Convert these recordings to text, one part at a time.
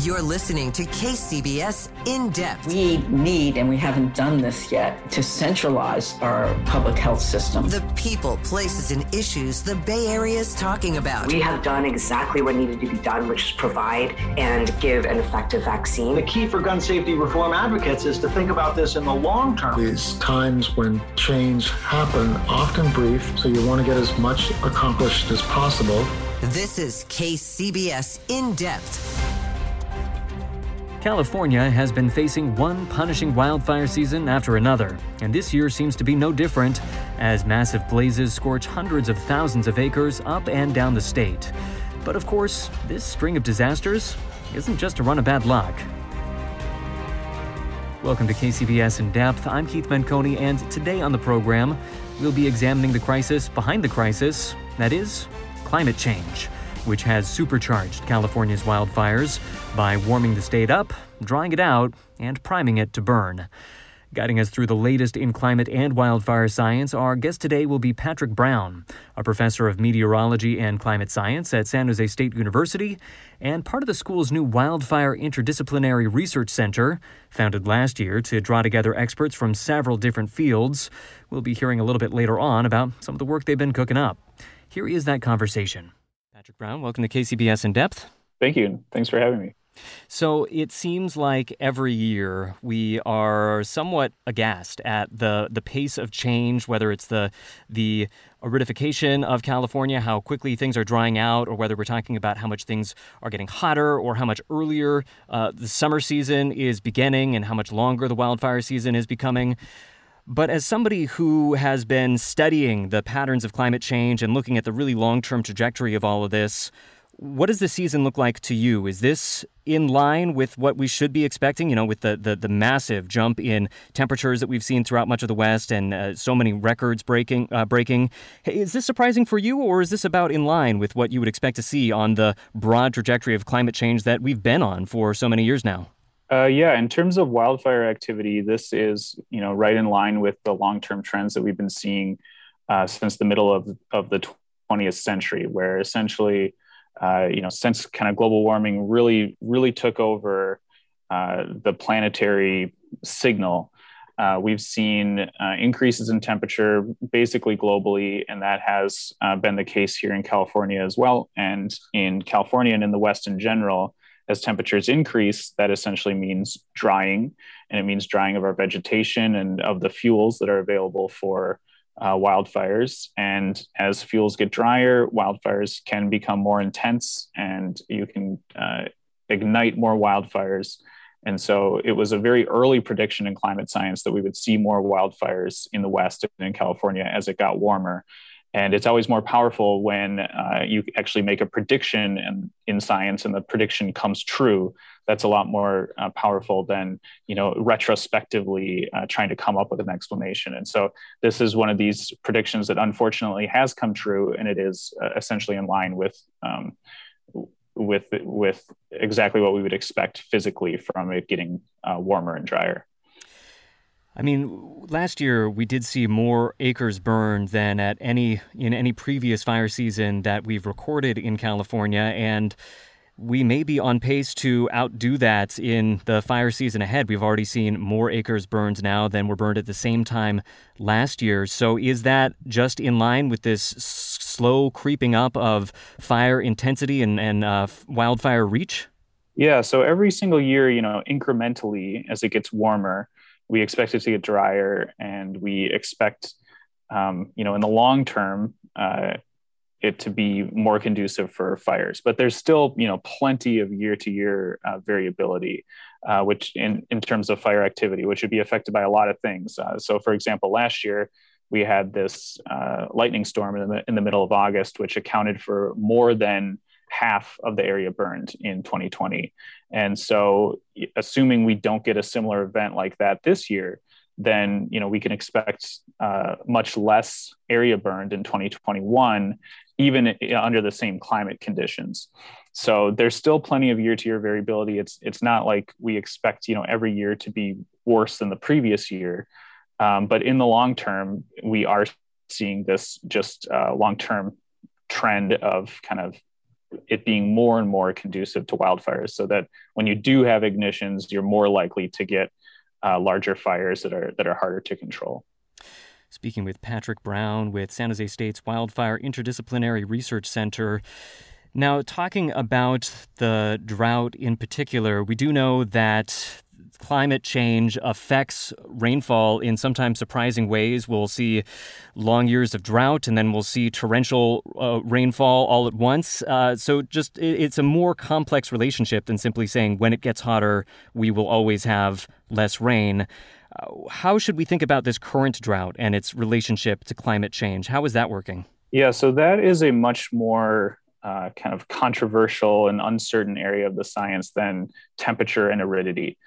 You're listening to KCBS In Depth. We need, and we haven't done this yet, to centralize our public health system. The people, places, and issues the Bay Area is talking about. We have done exactly what needed to be done, which is provide and give an effective vaccine. The key for gun safety reform advocates is to think about this in the long term. These times when change happen, often brief, so you want to get as much accomplished as possible. This is KCBS In Depth. California has been facing one punishing wildfire season after another, and this year seems to be no different as massive blazes scorch hundreds of thousands of acres up and down the state. But of course, this string of disasters isn't just a run of bad luck. Welcome to KCBS In Depth. I'm Keith Menconi, and today on the program, we'll be examining the crisis behind the crisis that is, climate change which has supercharged California's wildfires by warming the state up, drying it out, and priming it to burn. Guiding us through the latest in climate and wildfire science, our guest today will be Patrick Brown, a professor of meteorology and climate science at San Jose State University and part of the school's new Wildfire Interdisciplinary Research Center, founded last year to draw together experts from several different fields. We'll be hearing a little bit later on about some of the work they've been cooking up. Here is that conversation. Patrick Brown, welcome to KCBS In Depth. Thank you. Thanks for having me. So it seems like every year we are somewhat aghast at the the pace of change, whether it's the the aridification of California, how quickly things are drying out, or whether we're talking about how much things are getting hotter, or how much earlier uh, the summer season is beginning, and how much longer the wildfire season is becoming. But as somebody who has been studying the patterns of climate change and looking at the really long term trajectory of all of this, what does the season look like to you? Is this in line with what we should be expecting? You know, with the, the, the massive jump in temperatures that we've seen throughout much of the West and uh, so many records breaking, uh, breaking. Is this surprising for you, or is this about in line with what you would expect to see on the broad trajectory of climate change that we've been on for so many years now? Uh, yeah, in terms of wildfire activity, this is you know right in line with the long-term trends that we've been seeing uh, since the middle of of the 20th century, where essentially uh, you know since kind of global warming really really took over uh, the planetary signal. Uh, we've seen uh, increases in temperature basically globally, and that has been the case here in California as well. And in California and in the West in general, as temperatures increase, that essentially means drying, and it means drying of our vegetation and of the fuels that are available for uh, wildfires. And as fuels get drier, wildfires can become more intense, and you can uh, ignite more wildfires. And so it was a very early prediction in climate science that we would see more wildfires in the West and in California as it got warmer. And it's always more powerful when uh, you actually make a prediction in, in science and the prediction comes true. That's a lot more uh, powerful than you know retrospectively uh, trying to come up with an explanation. And so this is one of these predictions that unfortunately has come true, and it is uh, essentially in line with um, with with exactly what we would expect physically from it getting uh, warmer and drier. I mean, last year we did see more acres burned than at any in any previous fire season that we've recorded in California, and we may be on pace to outdo that in the fire season ahead. We've already seen more acres burned now than were burned at the same time last year. So, is that just in line with this slow creeping up of fire intensity and, and uh, wildfire reach? Yeah, so every single year, you know, incrementally as it gets warmer, we expect it to get drier, and we expect, um, you know, in the long term, uh, it to be more conducive for fires. But there's still, you know, plenty of year-to-year uh, variability, uh, which in in terms of fire activity, which would be affected by a lot of things. Uh, so, for example, last year we had this uh, lightning storm in the, in the middle of August, which accounted for more than half of the area burned in 2020. And so, assuming we don't get a similar event like that this year, then you know we can expect uh, much less area burned in 2021, even under the same climate conditions. So there's still plenty of year-to-year variability. It's it's not like we expect you know every year to be worse than the previous year, um, but in the long term, we are seeing this just uh, long-term trend of kind of it being more and more conducive to wildfires so that when you do have ignitions you're more likely to get uh, larger fires that are that are harder to control. Speaking with patrick brown with san jose state's wildfire interdisciplinary research center. Now talking about the drought in particular we do know that climate change affects rainfall in sometimes surprising ways. We'll see long years of drought, and then we'll see torrential uh, rainfall all at once. Uh, so, just it's a more complex relationship than simply saying when it gets hotter, we will always have less rain. Uh, how should we think about this current drought and its relationship to climate change? How is that working? Yeah, so that is a much more uh, kind of controversial and uncertain area of the science than temperature and aridity.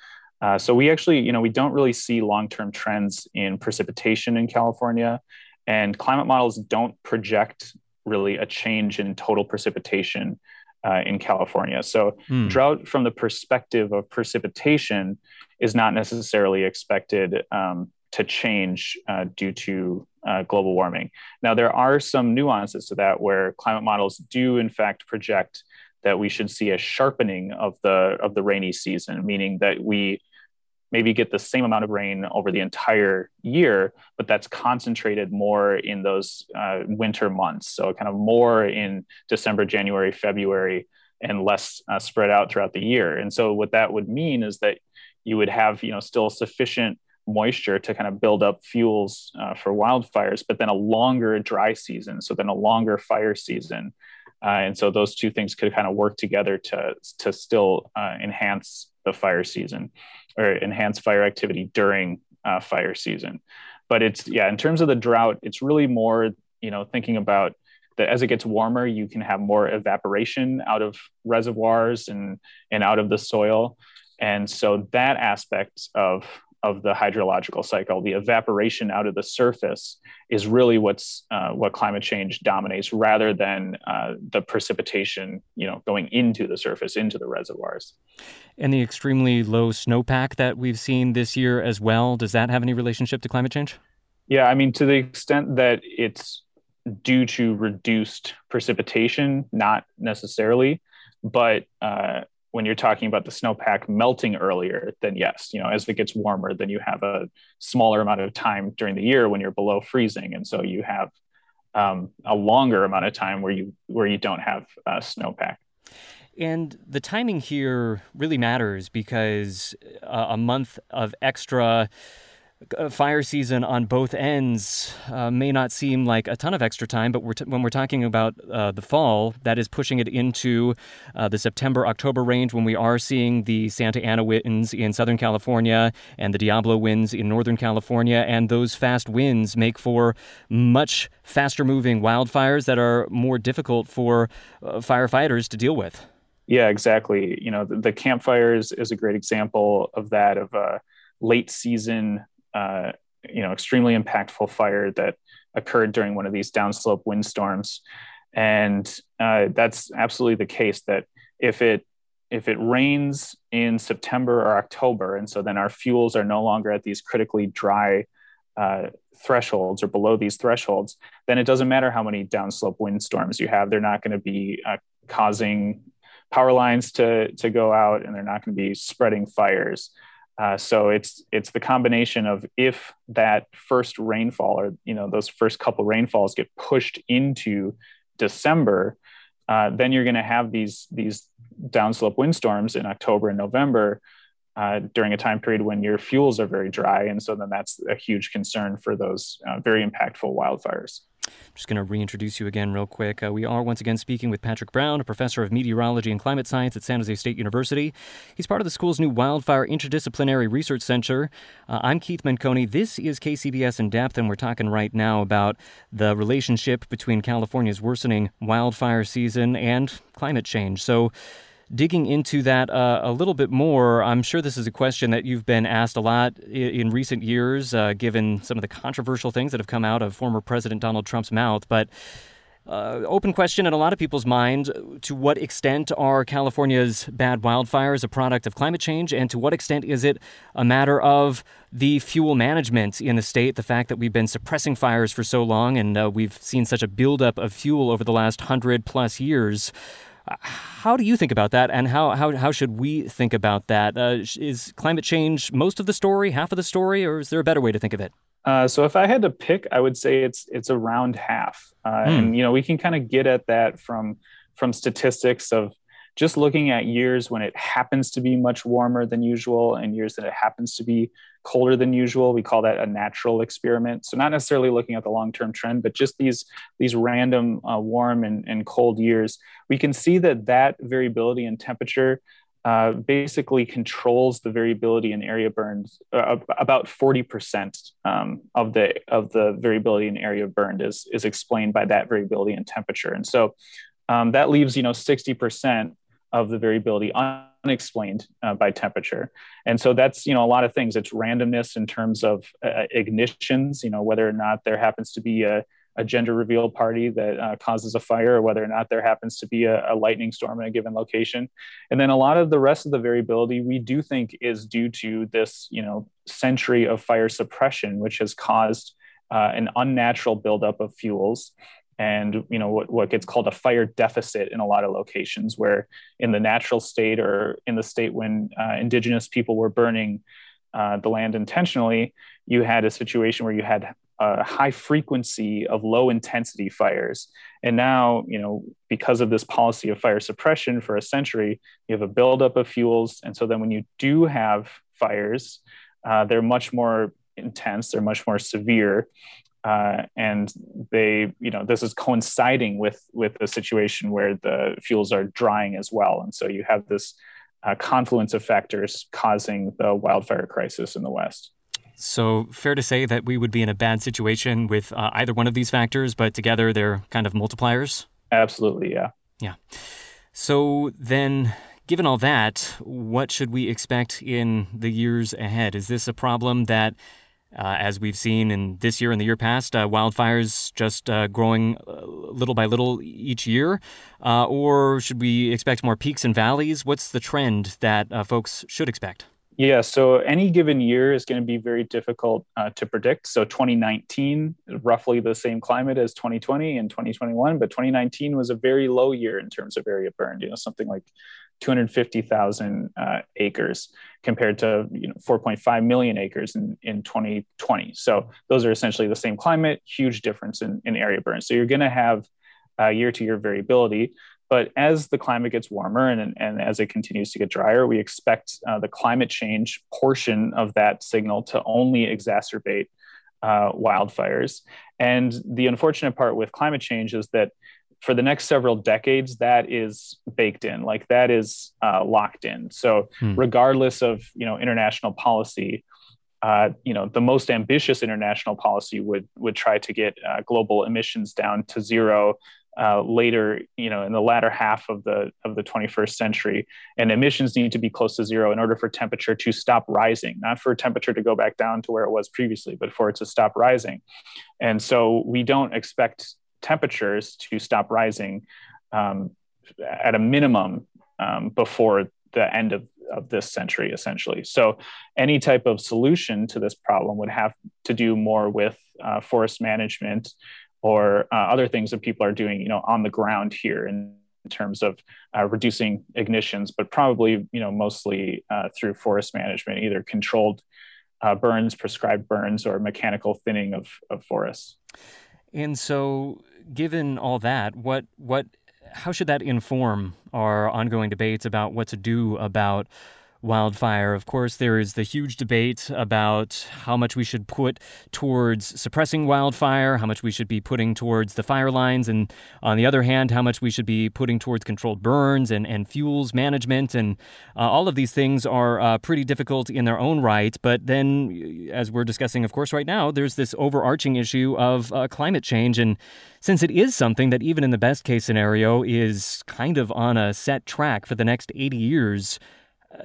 Uh, so we actually, you know, we don't really see long-term trends in precipitation in California, and climate models don't project really a change in total precipitation uh, in California. So hmm. drought, from the perspective of precipitation, is not necessarily expected um, to change uh, due to uh, global warming. Now, there are some nuances to that where climate models do, in fact, project that we should see a sharpening of the of the rainy season, meaning that we maybe get the same amount of rain over the entire year, but that's concentrated more in those uh, winter months. So, kind of more in December, January, February, and less uh, spread out throughout the year. And so, what that would mean is that you would have, you know, still sufficient moisture to kind of build up fuels uh, for wildfires, but then a longer dry season. So, then a longer fire season. Uh, and so those two things could kind of work together to to still uh, enhance the fire season or enhance fire activity during uh, fire season. But it's yeah, in terms of the drought, it's really more you know thinking about that as it gets warmer, you can have more evaporation out of reservoirs and and out of the soil, and so that aspect of of the hydrological cycle, the evaporation out of the surface is really what's uh, what climate change dominates, rather than uh, the precipitation, you know, going into the surface, into the reservoirs. And the extremely low snowpack that we've seen this year as well, does that have any relationship to climate change? Yeah, I mean, to the extent that it's due to reduced precipitation, not necessarily, but uh, when you're talking about the snowpack melting earlier, then yes, you know, as it gets warmer, then you have a smaller amount of time during the year when you're below freezing, and so you have um, a longer amount of time where you where you don't have uh, snowpack. And the timing here really matters because uh, a month of extra fire season on both ends uh, may not seem like a ton of extra time, but we're t- when we're talking about uh, the fall, that is pushing it into uh, the September October range when we are seeing the Santa Ana winds in Southern California and the Diablo winds in Northern California. And those fast winds make for much faster moving wildfires that are more difficult for uh, firefighters to deal with. Yeah, exactly. You know, the, the Camp Fires is a great example of that, of a late season uh, you know extremely impactful fire that occurred during one of these downslope windstorms. And uh, that's absolutely the case that if it if it rains in september or october and so then our fuels are no longer at these critically dry uh, thresholds or below these thresholds then it doesn't matter how many downslope windstorms you have. They're not going to be uh, causing power lines to to go out and they're not going to be spreading fires uh, so it's it's the combination of if that first rainfall or you know those first couple rainfalls get pushed into December, uh, then you're going to have these these downslope windstorms in October and November uh, during a time period when your fuels are very dry, and so then that's a huge concern for those uh, very impactful wildfires. I'm just going to reintroduce you again, real quick. Uh, we are once again speaking with Patrick Brown, a professor of meteorology and climate science at San Jose State University. He's part of the school's new Wildfire Interdisciplinary Research Center. Uh, I'm Keith Menconi. This is KCBS in depth, and we're talking right now about the relationship between California's worsening wildfire season and climate change. So, digging into that uh, a little bit more, I'm sure this is a question that you've been asked a lot in, in recent years, uh, given some of the controversial things that have come out of former President Donald Trump's mouth. But uh, open question in a lot of people's mind to what extent are California's bad wildfires a product of climate change, and to what extent is it a matter of the fuel management in the state? The fact that we've been suppressing fires for so long and uh, we've seen such a buildup of fuel over the last hundred plus years. How do you think about that, and how, how, how should we think about that? Uh, is climate change most of the story, half of the story, or is there a better way to think of it? Uh, so if I had to pick, I would say it's it's around half, uh, mm. and you know we can kind of get at that from from statistics of just looking at years when it happens to be much warmer than usual and years that it happens to be colder than usual we call that a natural experiment so not necessarily looking at the long-term trend but just these these random uh, warm and, and cold years we can see that that variability in temperature uh, basically controls the variability in area burned. Uh, about 40% um, of the of the variability in area burned is is explained by that variability in temperature. And so um, that leaves you know 60% of the variability unexplained uh, by temperature. And so that's you know a lot of things. It's randomness in terms of uh, ignitions you know whether or not there happens to be a, a gender reveal party that uh, causes a fire or whether or not there happens to be a, a, lightning storm in a given location. And then a lot of the rest of the variability we do think is due to this you know century of fire suppression which has caused uh, an unnatural buildup of fuels and you know what, what gets called a fire deficit in a lot of locations where in the natural state or in the state when uh, indigenous people were burning uh, the land intentionally you had a situation where you had a high frequency of low intensity fires. And now you know because of this policy of fire suppression for a century you have a buildup of fuels. And so then when you do have fires uh, they're much more intense they're much more severe uh, and they you know this is coinciding with with the situation where the fuels are drying as well. And so you have this uh, confluence of factors causing the wildfire crisis in the west. So fair to say that we would be in a bad situation with uh, either one of these factors but together they're kind of multipliers? Absolutely yeah. Yeah. So then given all that what should we expect in the years ahead? Is this a problem that uh, as we've seen in this year and the year past, uh, wildfires just uh, growing uh, little by little each year? Uh, or should we expect more peaks and valleys? What's the trend that uh, folks should expect? Yeah, so any given year is going to be very difficult to predict. So 2019, roughly the same climate as 2020 and 2021, but 2019 was a very low year in terms of area burned, you know, something like 250,000 uh, acres compared to you know 4.5 million acres in, in 2020. So those are essentially the same climate, huge difference in, in area burn. So you're going to have year to year variability. But as the climate gets warmer and, and as it continues to get drier, we expect uh, the climate change portion of that signal to only exacerbate uh, wildfires. And the unfortunate part with climate change is that for the next several decades, that is baked in, like that is uh, locked in. So, hmm. regardless of you know international policy, uh, you know the most ambitious international policy would would try to get uh, global emissions down to zero uh, later, you know, in the latter half of the of the 21st century, and emissions need to be close to zero in order for temperature to stop rising, not for temperature to go back down to where it was previously, but for it to stop rising. And so we don't expect temperatures to stop rising um, at a minimum um, before the end of, of this century, essentially. So, any type of solution to this problem would have to do more with uh, forest management or uh, other things that people are doing, you know, on the ground here in, in terms of uh, reducing ignitions, but probably, you know, mostly uh, through forest management, either controlled uh, burns, prescribed burns, or mechanical thinning of, of forests. And so, given all that, what what how should that inform our ongoing debates about what to do about wildfire. Of course, there is the huge debate about how much we should put towards suppressing wildfire, how much we should be putting towards the fire lines, and on the other hand, how much we should be putting towards controlled burns and, and fuels management. And uh, all of these things are uh, pretty difficult in their own right. But then, as we're discussing, of course, right now, there's this overarching issue of uh, climate change. And since it is something that, even in the best case scenario, is kind of on a set track for the next 80 years,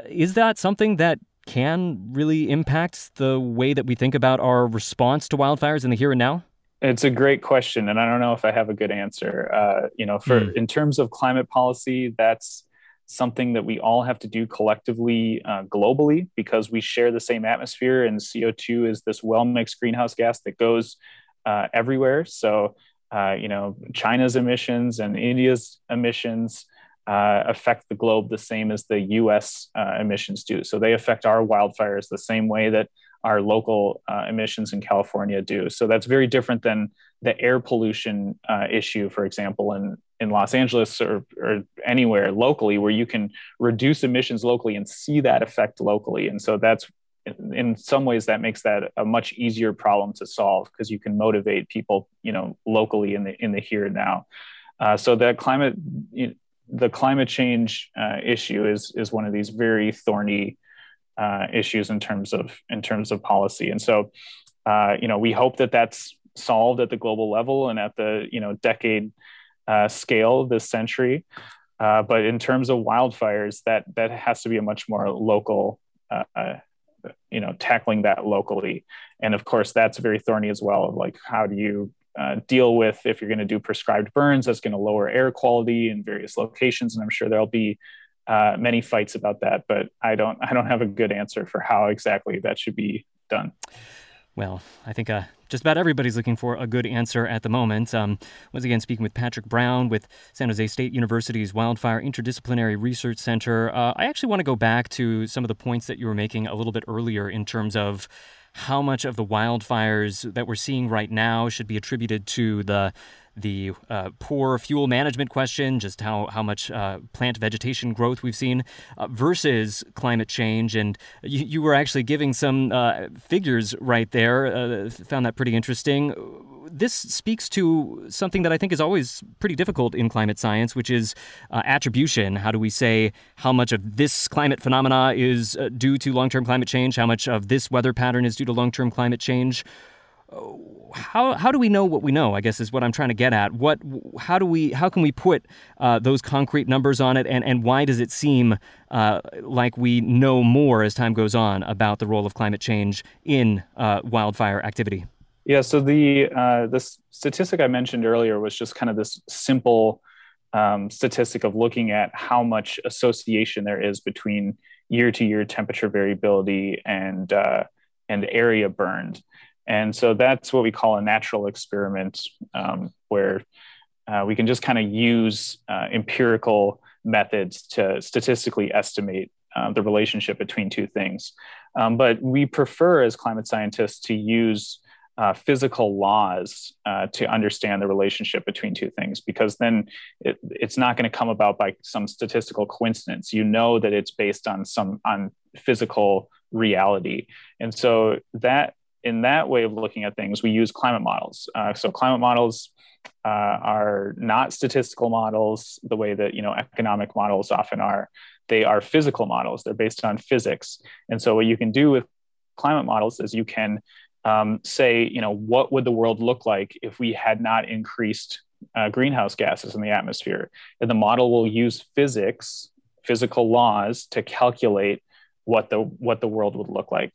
is that something that can really impact the way that we think about our response to wildfires in the here and now? It's a great question, and I don't know if I have a good answer. Uh, you know, for mm. in terms of climate policy, that's something that we all have to do collectively uh, globally because we share the same atmosphere, and CO2 is this well-mixed greenhouse gas that goes uh, everywhere. So, uh, you know, China's emissions and India's emissions uh, affect the globe the same as the US uh, emissions do. So they affect our wildfires the same way that our local uh, emissions in California do. So that's very different than the air pollution uh, issue, for example, in, in Los Angeles or, or anywhere locally where you can reduce emissions locally and see that effect locally. And so that's in some ways that makes that a much easier problem to solve because you can motivate people you know locally in the in the here and now uh, so that climate the climate change uh, issue is is one of these very thorny uh, issues in terms of in terms of policy, and so uh, you know we hope that that's solved at the global level and at the you know decade uh, scale this century. Uh, but in terms of wildfires, that that has to be a much more local, uh, you know, tackling that locally, and of course that's very thorny as well. Of like how do you uh, deal with if you're going to do prescribed burns that's going to lower air quality in various locations and i'm sure there'll be uh, many fights about that but i don't i don't have a good answer for how exactly that should be done well, I think uh, just about everybody's looking for a good answer at the moment. Um, once again, speaking with Patrick Brown with San Jose State University's Wildfire Interdisciplinary Research Center. Uh, I actually want to go back to some of the points that you were making a little bit earlier in terms of how much of the wildfires that we're seeing right now should be attributed to the the uh, poor fuel management question, just how, how much uh, plant vegetation growth we've seen, uh, versus climate change. And you, you were actually giving some uh, figures right there. Uh, found that pretty interesting. This speaks to something that I think is always pretty difficult in climate science, which is uh, attribution. How do we say how much of this climate phenomena is due to long term climate change? How much of this weather pattern is due to long term climate change? How how do we know what we know? I guess is what I'm trying to get at. What how do we how can we put uh, those concrete numbers on it, and and why does it seem uh, like we know more as time goes on about the role of climate change in uh, wildfire activity? Yeah. So the uh, the statistic I mentioned earlier was just kind of this simple um, statistic of looking at how much association there is between year to year temperature variability and uh, and area burned. And so that's what we call a natural experiment, um, where uh, we can just kind of use uh, empirical methods to statistically estimate uh, the relationship between two things. Um, but we prefer, as climate scientists, to use uh, physical laws uh, to understand the relationship between two things because then it, it's not going to come about by some statistical coincidence you know that it's based on some on physical reality and so that in that way of looking at things, we use climate models. Uh, so climate models uh, are not statistical models the way that you know economic models often are. They are physical models. They're based on physics. And so what you can do with climate models is you can um, say, you know, what would the world look like if we had not increased uh, greenhouse gases in the atmosphere? And the model will use physics, physical laws, to calculate what the what the world would look like.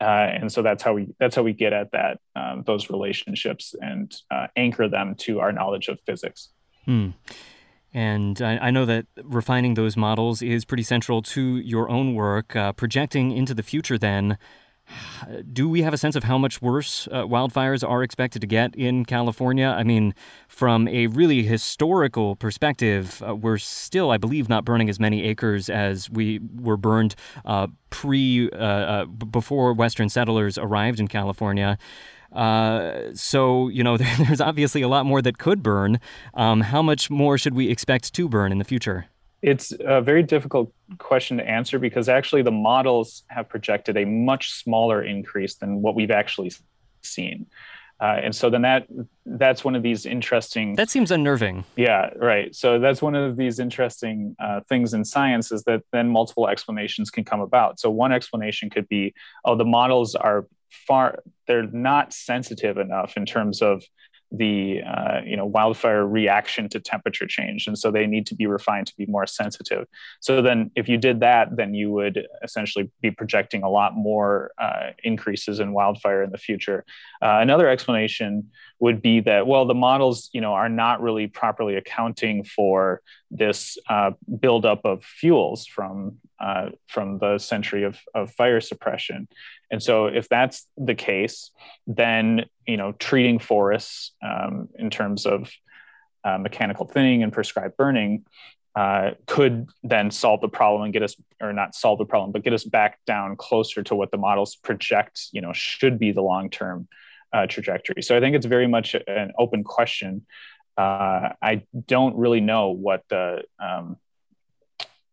Uh, and so that's how we that's how we get at that um, those relationships and uh, anchor them to our knowledge of physics. Hmm. And I, I, know that refining those models is pretty central to your own work. Uh, projecting into the future, then, do we have a sense of how much worse uh, wildfires are expected to get in California? I mean, from a really historical perspective, uh, we're still, I believe, not burning as many acres as we were burned uh, pre uh, uh, before Western settlers arrived in California. Uh, so, you know, there's obviously a lot more that could burn. Um, how much more should we expect to burn in the future? It's a very difficult question to answer because actually the models have projected a much smaller increase than what we've actually seen. Uh, and so then that that's one of these interesting that seems unnerving. Yeah right. So that's one of these interesting uh, things in science is that then multiple explanations can come about. So one explanation could be oh the models are far they're not sensitive enough in terms of the uh, you know wildfire reaction to temperature change. And so they need to be refined to be more sensitive. So then if you did that then you would essentially be projecting a lot more uh, increases in wildfire in the future uh, another explanation would be that well the models you know are not really properly accounting for this uh, buildup of fuels from uh, from the century of, of fire suppression. And so if that's the case, then you know treating forests um, in terms of uh, mechanical thinning and prescribed burning uh, could then solve the problem and get us, or not solve the problem, but get us back down closer to what the models project, you know, should be the long-term uh, trajectory. So I think it's very much an open question. Uh, I don't really know what the um,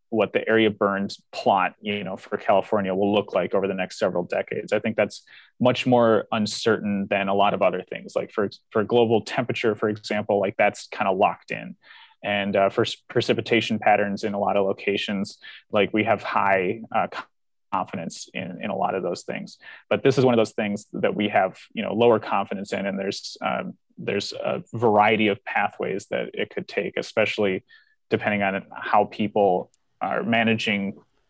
what the area burns plot, you know, for California will look like over the next several decades. I think that's much more uncertain than a lot of other things. Like for for global temperature, for example, like that's kind of locked in. And uh, for precipitation patterns in a lot of locations, like we have high uh, confidence in, in a lot of those things. But this is one of those things that we have, you know, lower confidence in, and there's um, there's a variety of pathways that it could take, especially depending on how people are managing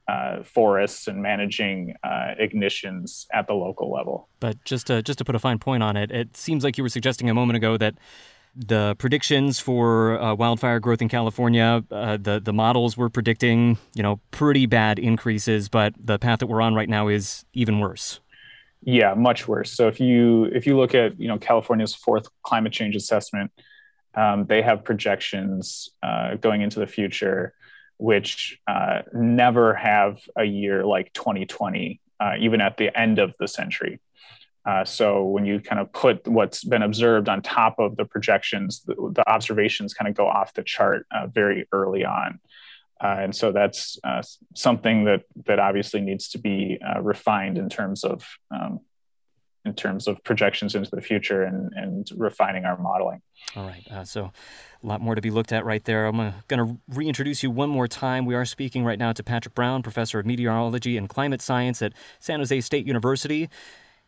uh, forests and managing uh, ignitions at the local level. But just to, just to put a fine point on it, it seems like you were suggesting a moment ago that the predictions for uh, wildfire growth in California, uh, the the models were predicting, you know, pretty bad increases, but the path that we're on right now is even worse. Yeah, much worse. So if you if you look at you know California's fourth climate change assessment, um, they have projections uh, going into the future which uh, never have a year like 2020, uh, even at the end of the century. Uh, so when you kind of put what's been observed on top of the projections, the, the observations kind of go off the chart uh, very early on. Uh, and so that's uh, something that that obviously needs to be refined in terms of um, in terms of projections into the future and, and refining our modeling. All right. Uh, so a lot more to be looked at right there. I'm uh, going to reintroduce you one more time. We are speaking right now to Patrick Brown, professor of meteorology and climate science at San Jose State University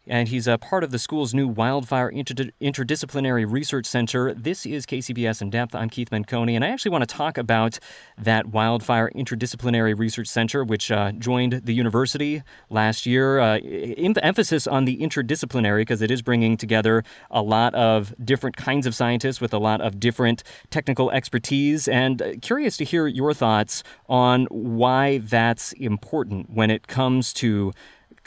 and he's a part of the school's new Wildfire Inter- Interdisciplinary Research Center. This is KCBS In Depth. I'm Keith Menconi, and I actually want to talk about that Wildfire Interdisciplinary Research Center, which uh, joined the university last year. Uh, em- emphasis on the interdisciplinary because it is bringing together a lot of different kinds of scientists with a lot of different technical expertise. And uh, curious to hear your thoughts on why that's important when it comes to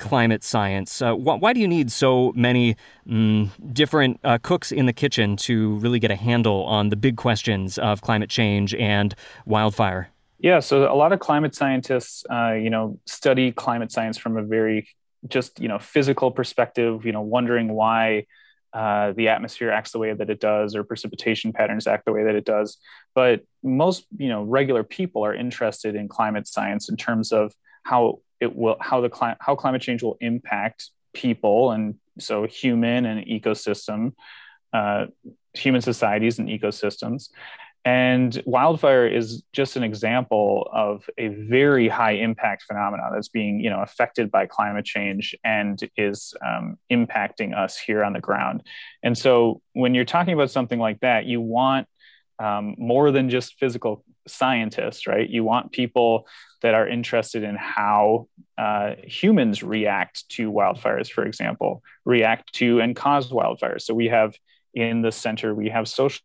climate science. Uh, wh- why do you need so many mm, different uh, cooks in the kitchen to really get a handle on the big questions of climate change and wildfire? Yeah, so a lot of climate scientists, uh, you know, study climate science from a very just you know physical perspective. You know, wondering why. Uh, the atmosphere acts the way that it does, or precipitation patterns act the way that it does. But most, you know, regular people are interested in climate science in terms of how it will how the cli- how climate change will impact people and so human and ecosystem uh, human societies and ecosystems. And wildfire is just an example of a very high impact phenomenon that's being you know affected by climate change and is um, impacting us here on the ground. And so when you're talking about something like that you want um, more than just physical scientists, right? You want people that are interested in how uh, humans react to wildfires, for example, react to and cause wildfires. So we have in the center, we have social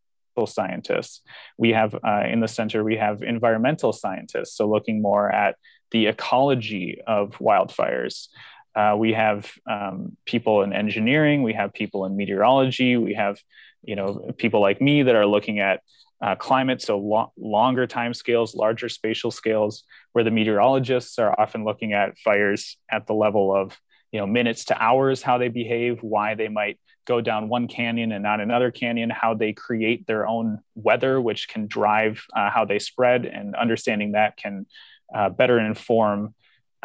scientists. We have uh, in the center, we have environmental scientists. So looking more at the ecology of wildfires. Uh, we have um, people in engineering, we have people in meteorology, we have you know people like me that are looking at uh, climate, so lo- longer time scales, larger spatial scales, where the meteorologists are often looking at fires at the level of you know minutes to hours, how they behave, why they might go down one canyon and not another canyon, how they create their own weather, which can drive uh, how they spread, and understanding that can uh, better inform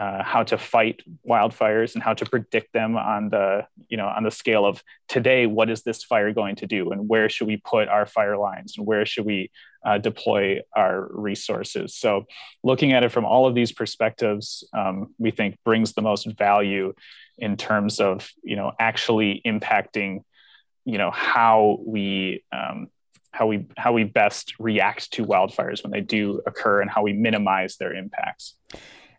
uh, how to fight wildfires and how to predict them on the you know on the scale of today what is this fire going to do? And where should we put our fire lines? And where should we uh, deploy our resources? So looking at it from all of these perspectives um, we think brings the most value in terms of you know actually impacting you know how we um, how we how we best react to wildfires when they do occur and how we minimize their impacts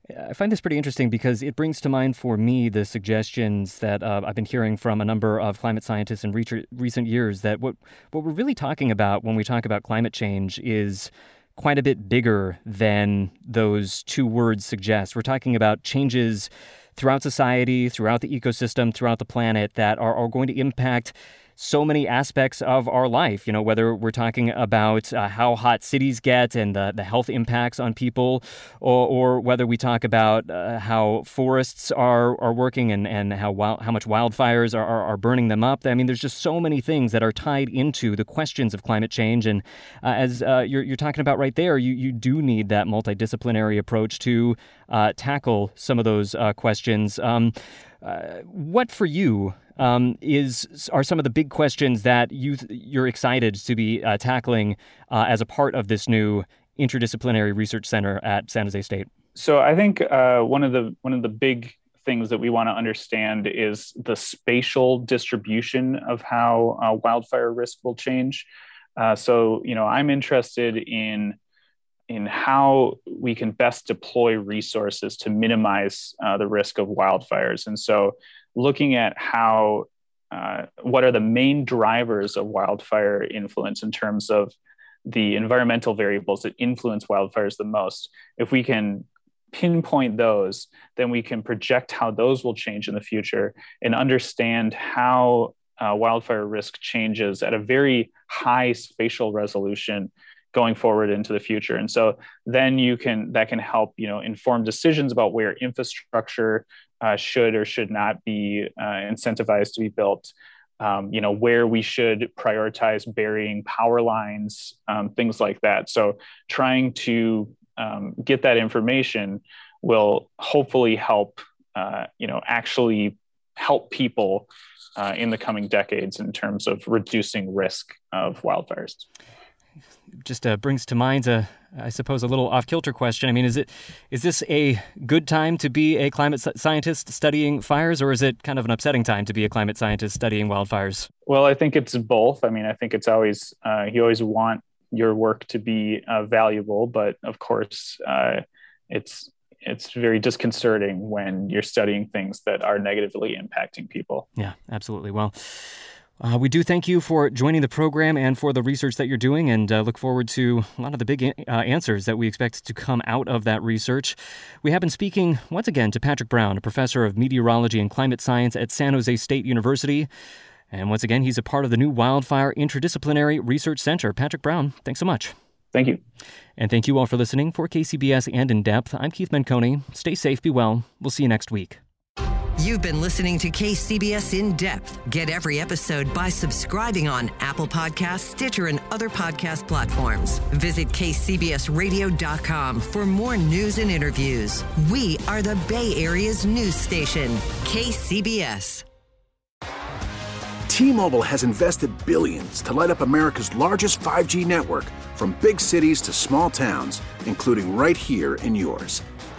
I find this pretty interesting because it brings to mind for me the suggestions that uh, I've been hearing from a number of climate scientists in re- recent years that what what we're really talking about when we talk about climate change is quite a bit bigger than those two words suggest. We're talking about changes throughout society, throughout the ecosystem, throughout the planet that are, are going to impact so many aspects of our life. You know, whether we're talking about uh, how hot cities get and the, the health impacts on people, or, or whether we talk about uh, how forests are, are working and, and how wild, how much wildfires are, are, are, burning them up. I mean, there's just so many things that are tied into the questions of climate change. And uh, as uh, you're, you're talking about right there, you, you do need that multidisciplinary approach to uh, tackle some of those uh, questions. Um, what for you um, is are some of the big questions that you you're excited to be uh, tackling uh, as a part of this new interdisciplinary research center at San Jose State? So I think uh, one of the one of the big things that we want to understand is the spatial distribution of how uh, wildfire risk will change. Uh, so you know I'm interested in in how we can best deploy resources to minimize uh, the risk of wildfires. And so looking at how uh, what are the main drivers of wildfire influence in terms of the environmental variables that influence wildfires the most. If we can pinpoint those, then we can project how those will change in the future and understand how uh, wildfire risk changes at a very high spatial resolution going forward into the future and so then you can that can help you know inform decisions about where infrastructure uh, should or should not be uh, incentivized to be built. Um, you know where we should prioritize burying power lines, um, things like that. So trying to um, get that information will hopefully help. Uh, you know, actually help people uh, in the coming decades in terms of reducing risk of wildfires just uh, brings to mind a, I suppose, a little off kilter question. I mean, is it is this a good time to be a climate scientist studying fires, or is it kind of an upsetting time to be a climate scientist studying wildfires? Well, I think it's both. I mean, I think it's always uh, you always want your work to be uh, valuable, but of course, uh, it's it's very disconcerting when you're studying things that are negatively impacting people. Yeah, absolutely. Well. Uh, we do thank you for joining the program and for the research that you're doing, and uh, look forward to a lot of the big uh, answers that we expect to come out of that research. We have been speaking once again to Patrick Brown, a professor of meteorology and climate science at San Jose State University. And once again, he's a part of the new Wildfire Interdisciplinary Research Center. Patrick Brown, thanks so much. Thank you. And thank you all for listening. For KCBS and In Depth, I'm Keith Menconi. Stay safe, be well. We'll see you next week. You've been listening to KCBS In Depth. Get every episode by subscribing on Apple Podcasts, Stitcher, and other podcast platforms. Visit kcbsradio.com for more news and interviews. We are the Bay Area's news station, KCBS. T-Mobile has invested billions to light up America's largest 5G network from big cities to small towns, including right here in yours.